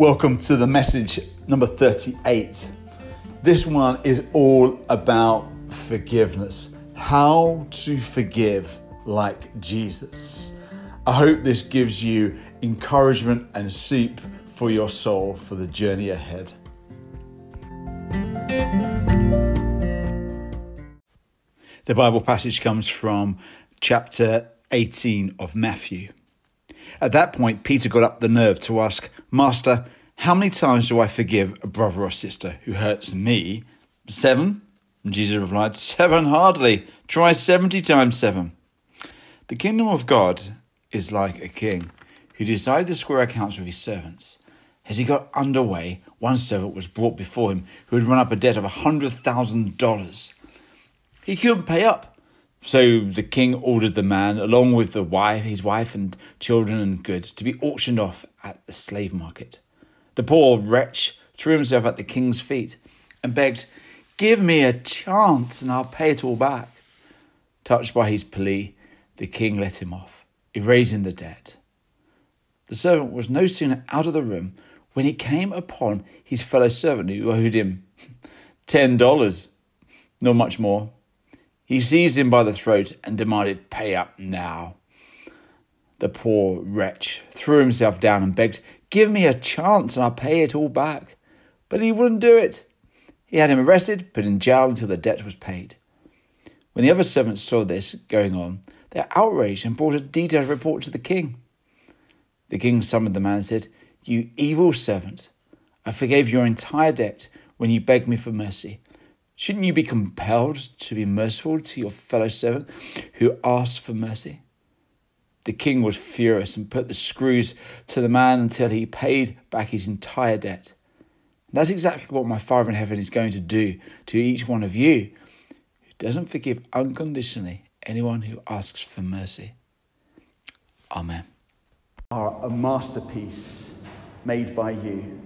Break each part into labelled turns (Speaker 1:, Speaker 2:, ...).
Speaker 1: Welcome to the message number 38. This one is all about forgiveness. How to forgive like Jesus. I hope this gives you encouragement and soup for your soul for the journey ahead. The Bible passage comes from chapter 18 of Matthew. At that point, Peter got up the nerve to ask, Master, how many times do I forgive a brother or sister who hurts me? Seven? Jesus replied, Seven hardly. Try seventy times seven. The kingdom of God is like a king who decided to square accounts with his servants. As he got underway, one servant was brought before him who had run up a debt of a hundred thousand dollars. He couldn't pay up, so the king ordered the man, along with the wife, his wife and children and goods, to be auctioned off at the slave market. The poor wretch threw himself at the king's feet and begged, Give me a chance and I'll pay it all back. Touched by his plea, the king let him off, erasing the debt. The servant was no sooner out of the room when he came upon his fellow servant who owed him ten dollars, not much more. He seized him by the throat and demanded, Pay up now. The poor wretch threw himself down and begged, Give me a chance and I'll pay it all back. But he wouldn't do it. He had him arrested, put in jail until the debt was paid. When the other servants saw this going on, they were outraged and brought a detailed report to the king. The king summoned the man and said, You evil servant, I forgave your entire debt when you begged me for mercy. Shouldn't you be compelled to be merciful to your fellow servant who asked for mercy? The king was furious and put the screws to the man until he paid back his entire debt. That's exactly what my Father in heaven is going to do to each one of you who doesn't forgive unconditionally anyone who asks for mercy. Amen.
Speaker 2: Are a masterpiece made by you,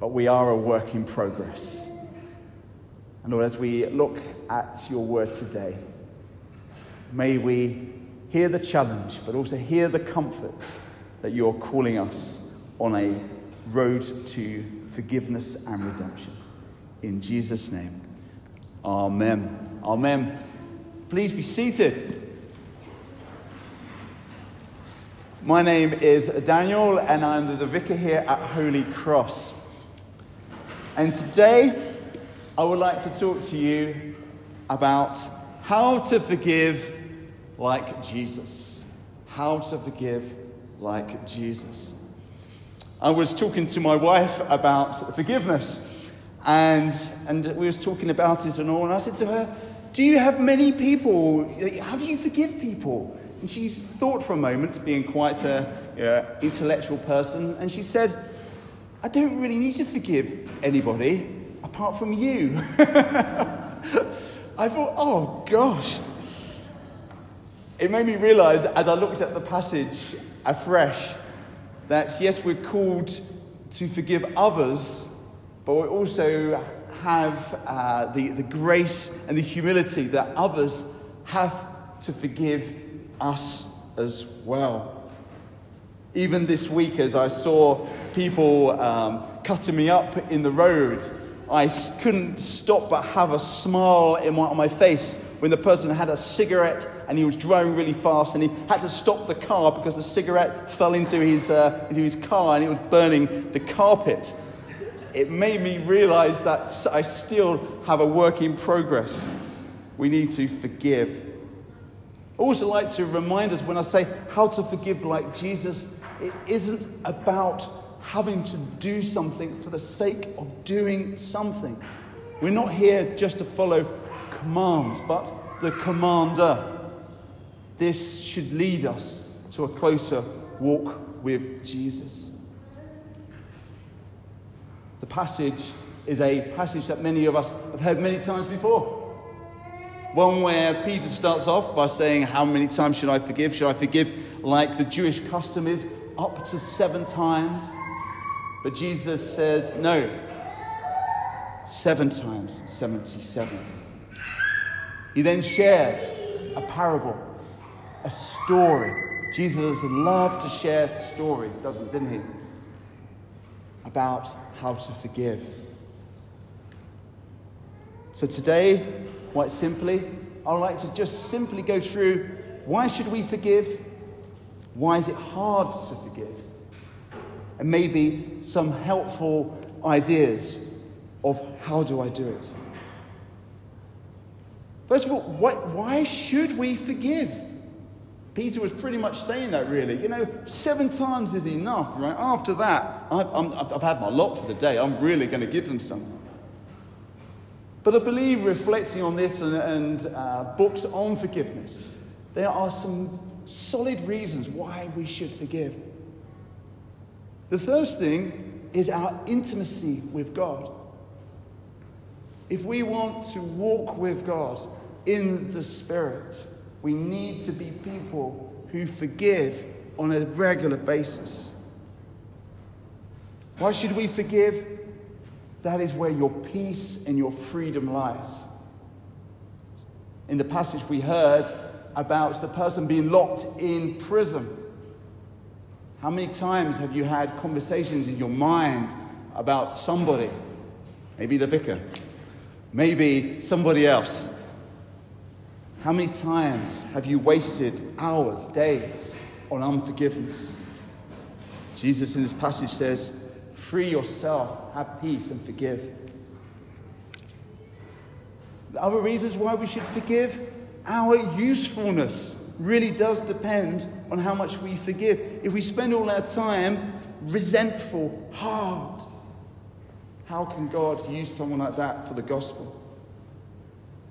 Speaker 2: but we are a work in progress. And Lord, as we look at your word today, may we hear the challenge, but also hear the comfort that you're calling us on a road to forgiveness and redemption. In Jesus' name, Amen. Amen. Please be seated. My name is Daniel, and I'm the vicar here at Holy Cross. And today, I would like to talk to you about how to forgive like Jesus. How to forgive like Jesus. I was talking to my wife about forgiveness, and, and we was talking about it and all, and I said to her, do you have many people? How do you forgive people? And she thought for a moment, being quite uh, intellectual person, and she said, I don't really need to forgive anybody apart from you. I thought, oh gosh. It made me realize as I looked at the passage afresh that yes, we're called to forgive others, but we also have uh, the, the grace and the humility that others have to forgive us as well. Even this week, as I saw people um, cutting me up in the road, I couldn't stop but have a smile my, on my face when the person had a cigarette and he was driving really fast and he had to stop the car because the cigarette fell into his, uh, into his car and it was burning the carpet. It made me realize that I still have a work in progress. We need to forgive. I also like to remind us when I say how to forgive like Jesus, it isn't about having to do something for the sake of doing something. We're not here just to follow commands, but the commander. This should lead us to a closer walk with Jesus. The passage is a passage that many of us have heard many times before. One where Peter starts off by saying, How many times should I forgive? Should I forgive like the Jewish custom is? Up to seven times. But Jesus says, no, seven times 77. He then shares a parable, a story. Jesus loved to share stories, doesn't didn't he? about how to forgive. So today, quite simply, I'd like to just simply go through why should we forgive? Why is it hard to forgive? And maybe some helpful ideas of how do I do it. First of all, what, why should we forgive? Peter was pretty much saying that, really. You know, seven times is enough, right? After that, I've, I've had my lot for the day. I'm really going to give them some. But I believe, reflecting on this and, and uh, books on forgiveness, there are some solid reasons why we should forgive. The first thing is our intimacy with God. If we want to walk with God in the Spirit, we need to be people who forgive on a regular basis. Why should we forgive? That is where your peace and your freedom lies. In the passage we heard about the person being locked in prison. How many times have you had conversations in your mind about somebody? Maybe the vicar, maybe somebody else how many times have you wasted hours, days on unforgiveness? Jesus in this passage says, Free yourself, have peace, and forgive. The other reasons why we should forgive, our usefulness really does depend on how much we forgive. If we spend all our time resentful, hard, how can God use someone like that for the gospel?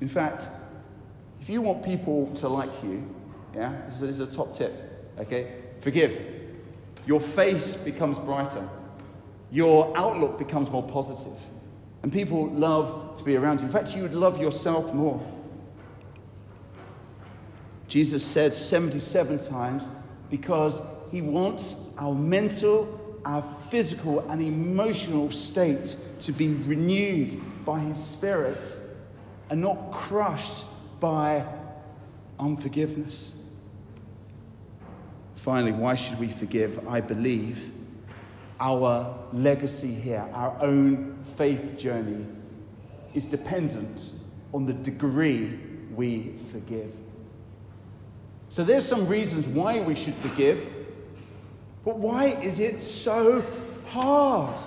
Speaker 2: In fact, if you want people to like you, yeah, this is a top tip, okay? Forgive. Your face becomes brighter, your outlook becomes more positive, and people love to be around you. In fact, you would love yourself more. Jesus said 77 times because he wants our mental, our physical, and emotional state to be renewed by his spirit and not crushed by unforgiveness. Finally, why should we forgive? I believe our legacy here, our own faith journey, is dependent on the degree we forgive. So there's some reasons why we should forgive, but why is it so hard?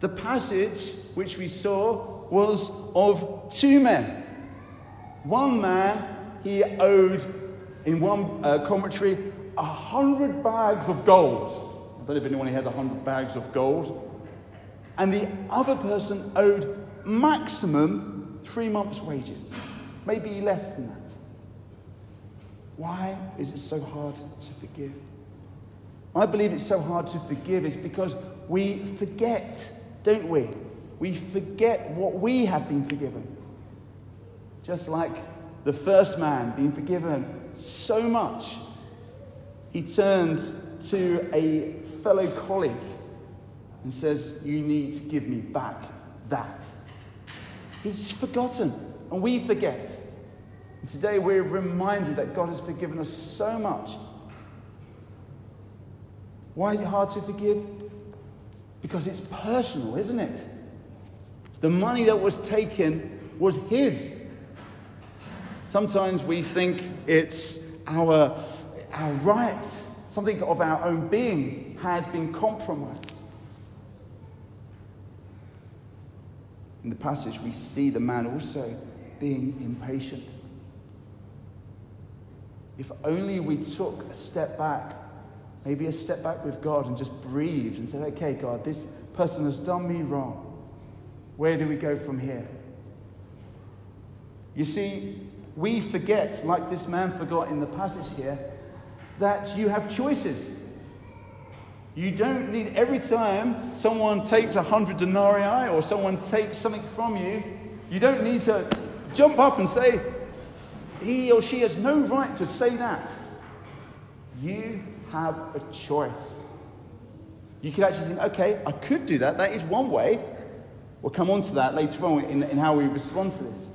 Speaker 2: The passage which we saw was of two men one man, he owed, in one uh, commentary, a hundred bags of gold. I don't know if anyone here has a hundred bags of gold. And the other person owed maximum three months' wages, maybe less than that. Why is it so hard to forgive? I believe it's so hard to forgive is because we forget, don't we? We forget what we have been forgiven. Just like the first man being forgiven so much, he turns to a fellow colleague and says, You need to give me back that. He's forgotten, and we forget. Today we're reminded that God has forgiven us so much. Why is it hard to forgive? Because it's personal, isn't it? The money that was taken was His. Sometimes we think it's our, our right, something of our own being has been compromised. In the passage, we see the man also being impatient. If only we took a step back, maybe a step back with God and just breathed and said, okay, God, this person has done me wrong. Where do we go from here? You see, we forget, like this man forgot in the passage here, that you have choices. You don't need every time someone takes a hundred denarii or someone takes something from you, you don't need to jump up and say, he or she has no right to say that. You have a choice. You could actually think, okay, I could do that. That is one way. We'll come on to that later on in, in how we respond to this.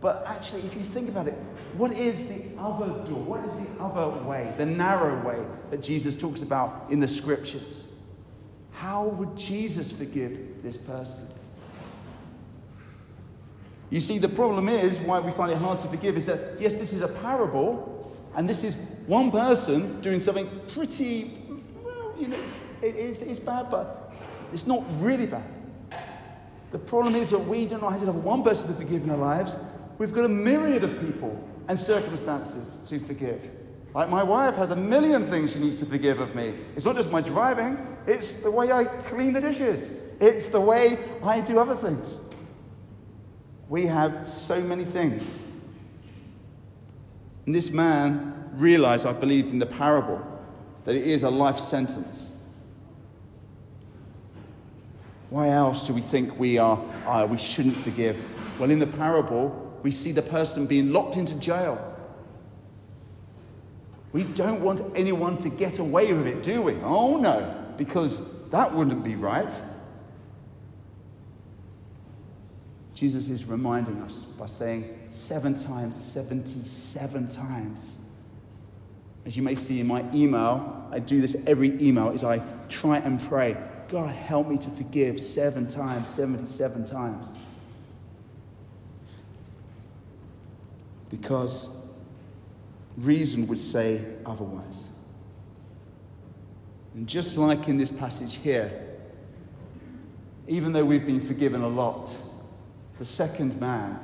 Speaker 2: But actually, if you think about it, what is the other door? What is the other way, the narrow way that Jesus talks about in the scriptures? How would Jesus forgive this person? You see, the problem is why we find it hard to forgive is that, yes, this is a parable, and this is one person doing something pretty, well, you know, it is, it's bad, but it's not really bad. The problem is that we do not have one person to forgive in our lives, we've got a myriad of people and circumstances to forgive. Like my wife has a million things she needs to forgive of me. It's not just my driving, it's the way I clean the dishes, it's the way I do other things. We have so many things. And this man realized, I believe, in the parable, that it is a life sentence. Why else do we think we are uh, we shouldn't forgive? Well, in the parable, we see the person being locked into jail. We don't want anyone to get away with it, do we? Oh no, because that wouldn't be right. Jesus is reminding us by saying seven times, 77 times. As you may see in my email, I do this every email, is I try and pray, God, help me to forgive seven times, 77 times. Because reason would say otherwise. And just like in this passage here, even though we've been forgiven a lot, the second man,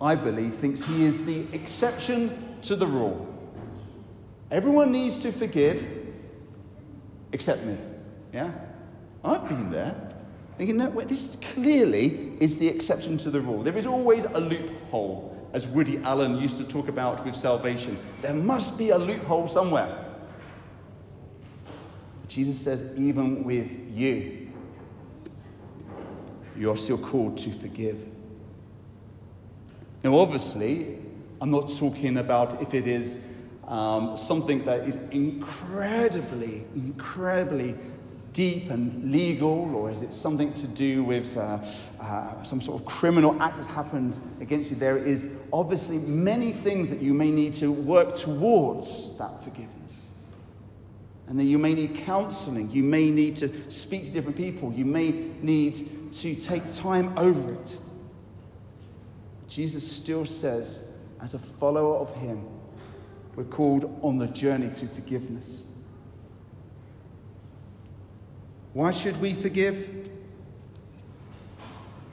Speaker 2: I believe, thinks he is the exception to the rule. Everyone needs to forgive except me. Yeah? I've been there. Thinking, no, this clearly is the exception to the rule. There is always a loophole, as Woody Allen used to talk about with salvation. There must be a loophole somewhere. Jesus says, even with you, you're still called to forgive. Now, obviously, I'm not talking about if it is um, something that is incredibly, incredibly deep and legal, or is it something to do with uh, uh, some sort of criminal act that's happened against you? There is obviously many things that you may need to work towards that forgiveness. And then you may need counseling. You may need to speak to different people. You may need to take time over it. Jesus still says, as a follower of Him, we're called on the journey to forgiveness. Why should we forgive?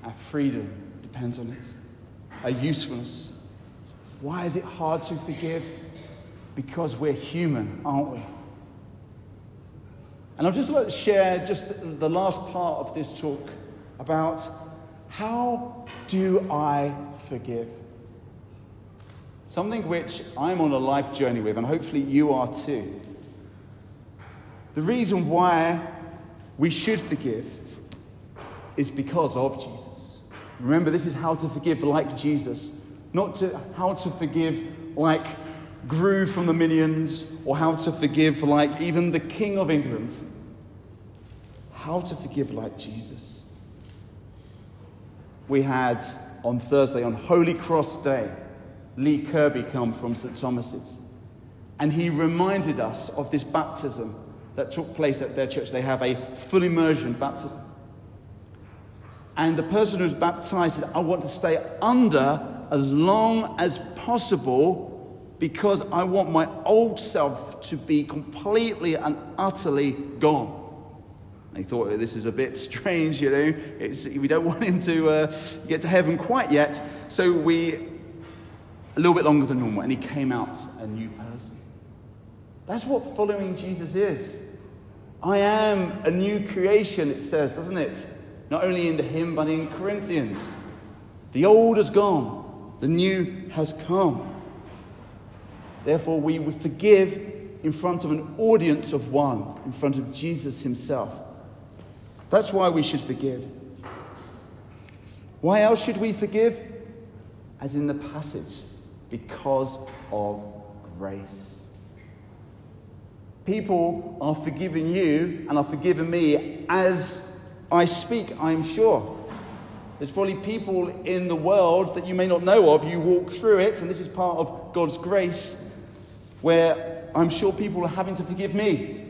Speaker 2: Our freedom depends on it, our usefulness. Why is it hard to forgive? Because we're human, aren't we? And I'll just like to share just the last part of this talk about how do I forgive? Something which I'm on a life journey with, and hopefully you are too. The reason why we should forgive is because of Jesus. Remember, this is how to forgive like Jesus, not to how to forgive like Gru from the Minions or how to forgive like even the King of England. How to forgive like Jesus we had on Thursday, on Holy Cross Day, Lee Kirby come from St. Thomas's. And he reminded us of this baptism that took place at their church. They have a full immersion baptism. And the person who's baptized said, I want to stay under as long as possible because I want my old self to be completely and utterly gone. They thought this is a bit strange, you know. It's, we don't want him to uh, get to heaven quite yet. So we, a little bit longer than normal, and he came out a new person. That's what following Jesus is. I am a new creation, it says, doesn't it? Not only in the hymn, but in Corinthians. The old has gone, the new has come. Therefore, we would forgive in front of an audience of one, in front of Jesus himself. That's why we should forgive. Why else should we forgive? As in the passage, because of grace. People are forgiving you and are forgiving me as I speak, I'm sure. There's probably people in the world that you may not know of. You walk through it, and this is part of God's grace, where I'm sure people are having to forgive me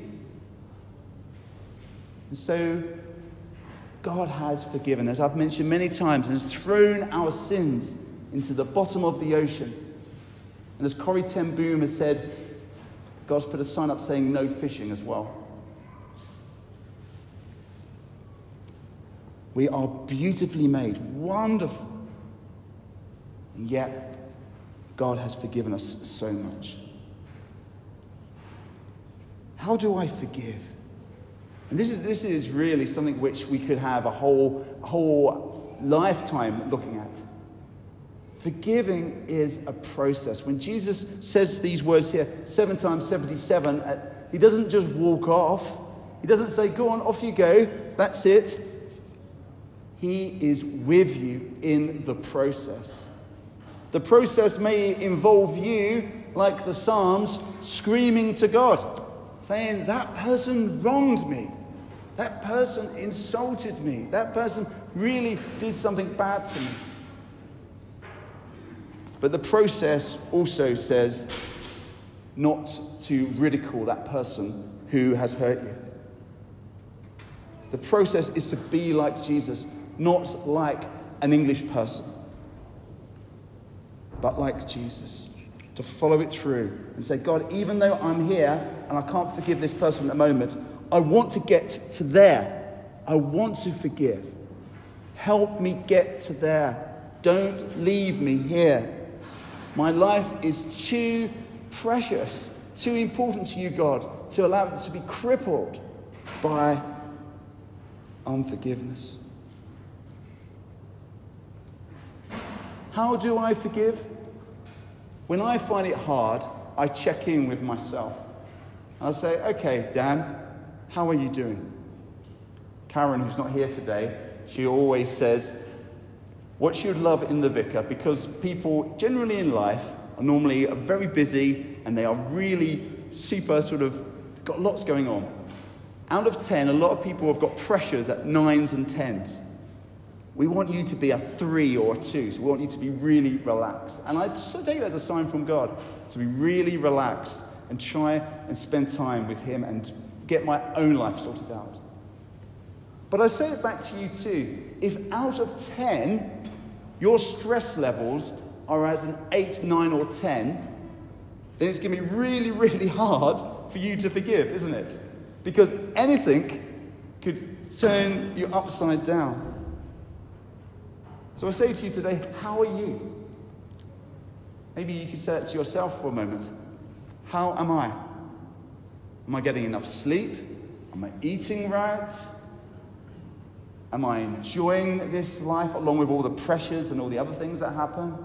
Speaker 2: And so God has forgiven, as I've mentioned many times, and has thrown our sins into the bottom of the ocean. And as Corrie Ten Boom has said, God's put a sign up saying no fishing as well. We are beautifully made, wonderful. And yet, God has forgiven us so much. How do I forgive? And this is, this is really something which we could have a whole, whole lifetime looking at. Forgiving is a process. When Jesus says these words here, seven times 77, uh, he doesn't just walk off. He doesn't say, Go on, off you go, that's it. He is with you in the process. The process may involve you, like the Psalms, screaming to God, saying, That person wronged me. That person insulted me. That person really did something bad to me. But the process also says not to ridicule that person who has hurt you. The process is to be like Jesus, not like an English person, but like Jesus. To follow it through and say, God, even though I'm here and I can't forgive this person at the moment, I want to get to there. I want to forgive. Help me get to there. Don't leave me here. My life is too precious, too important to you, God, to allow it to be crippled by unforgiveness. How do I forgive? When I find it hard, I check in with myself. I'll say, okay, Dan, how are you doing? Karen, who's not here today, she always says, what she would love in the vicar, because people generally in life are normally very busy and they are really super sort of got lots going on. Out of 10, a lot of people have got pressures at nines and tens. We want you to be a three or a two, so we want you to be really relaxed. And I just take that as a sign from God to be really relaxed and try and spend time with Him and get my own life sorted out. But I say it back to you too. If out of 10, your stress levels are as an 8, 9, or 10, then it's going to be really, really hard for you to forgive, isn't it? Because anything could turn you upside down. So I say to you today, how are you? Maybe you could say it to yourself for a moment. How am I? Am I getting enough sleep? Am I eating right? Am I enjoying this life along with all the pressures and all the other things that happen?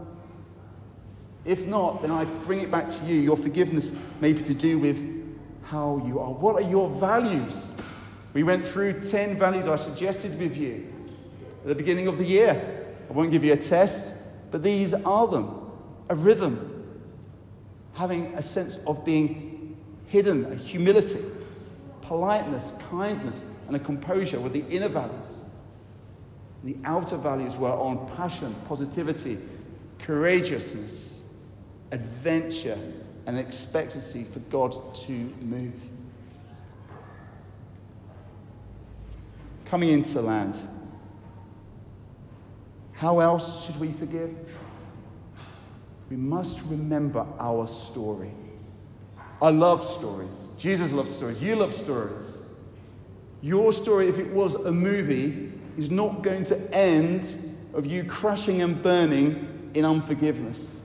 Speaker 2: If not, then I bring it back to you. Your forgiveness may be to do with how you are. What are your values? We went through 10 values I suggested with you at the beginning of the year. I won't give you a test, but these are them a rhythm, having a sense of being hidden, a humility, politeness, kindness, and a composure were the inner values. The outer values were on passion, positivity, courageousness, adventure, and expectancy for God to move. Coming into land. How else should we forgive? We must remember our story. I love stories. Jesus loves stories. You love stories. Your story, if it was a movie, is not going to end of you crashing and burning in unforgiveness.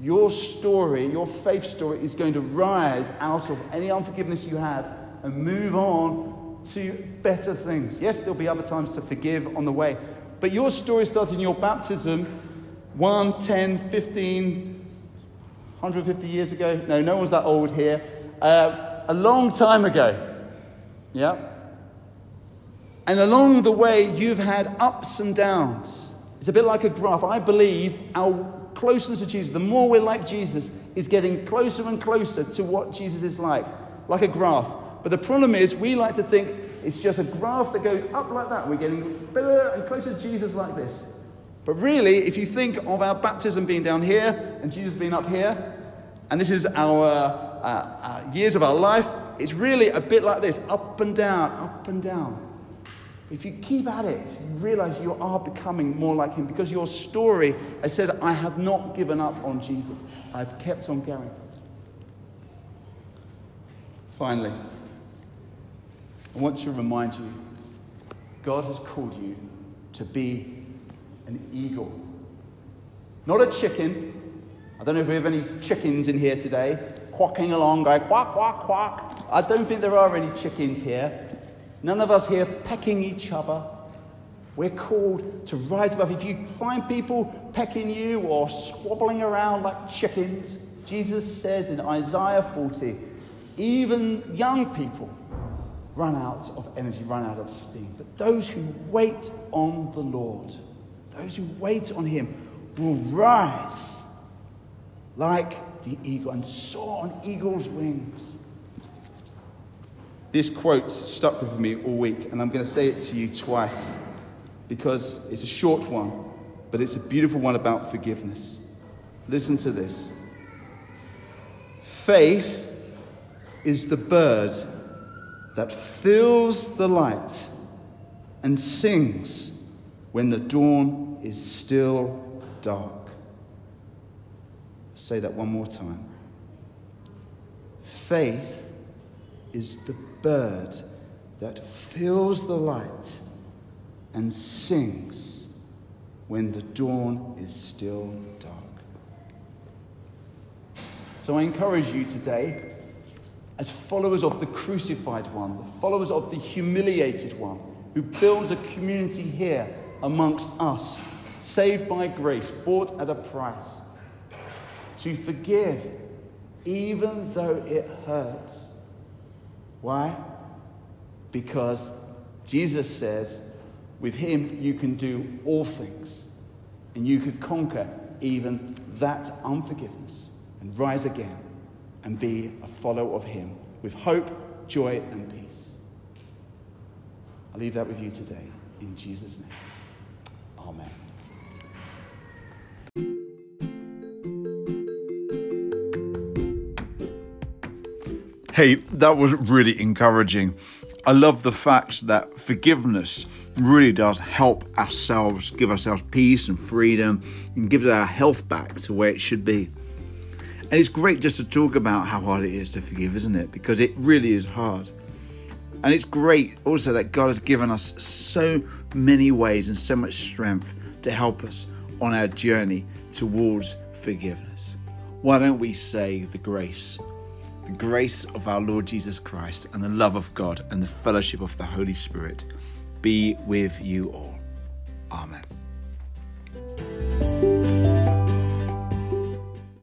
Speaker 2: Your story, your faith story, is going to rise out of any unforgiveness you have and move on to better things. Yes, there'll be other times to forgive on the way, but your story starts in your baptism 1, 10, 15, 150 years ago. No, no one's that old here. Uh, a long time ago. Yeah? And along the way, you've had ups and downs. It's a bit like a graph. I believe our closeness to Jesus, the more we're like Jesus, is getting closer and closer to what Jesus is like, like a graph. But the problem is, we like to think it's just a graph that goes up like that. We're getting better and closer to Jesus like this. But really, if you think of our baptism being down here and Jesus being up here, and this is our uh, uh, years of our life, it's really a bit like this up and down, up and down. If you keep at it, you realize you are becoming more like him because your story has said, I have not given up on Jesus. I've kept on going. Finally, I want to remind you God has called you to be an eagle, not a chicken. I don't know if we have any chickens in here today, quacking along, going quack, quack, quack. I don't think there are any chickens here. None of us here pecking each other. We're called to rise above. If you find people pecking you or squabbling around like chickens, Jesus says in Isaiah 40, even young people run out of energy, run out of steam. But those who wait on the Lord, those who wait on Him, will rise like the eagle and soar on eagle's wings. This quote stuck with me all week, and I'm going to say it to you twice because it's a short one, but it's a beautiful one about forgiveness. Listen to this Faith is the bird that fills the light and sings when the dawn is still dark. say that one more time. Faith is the bird that fills the light and sings when the dawn is still dark. So I encourage you today, as followers of the crucified one, the followers of the humiliated one, who builds a community here amongst us, saved by grace, bought at a price, to forgive even though it hurts why? Because Jesus says, with him you can do all things, and you could conquer even that unforgiveness and rise again and be a follower of him with hope, joy, and peace. I leave that with you today in Jesus' name. Amen.
Speaker 1: Hey, that was really encouraging. I love the fact that forgiveness really does help ourselves, give ourselves peace and freedom, and gives our health back to where it should be. And it's great just to talk about how hard it is to forgive, isn't it? Because it really is hard. And it's great also that God has given us so many ways and so much strength to help us on our journey towards forgiveness. Why don't we say the grace the grace of our Lord Jesus Christ and the love of God and the fellowship of the Holy Spirit be with you all. Amen.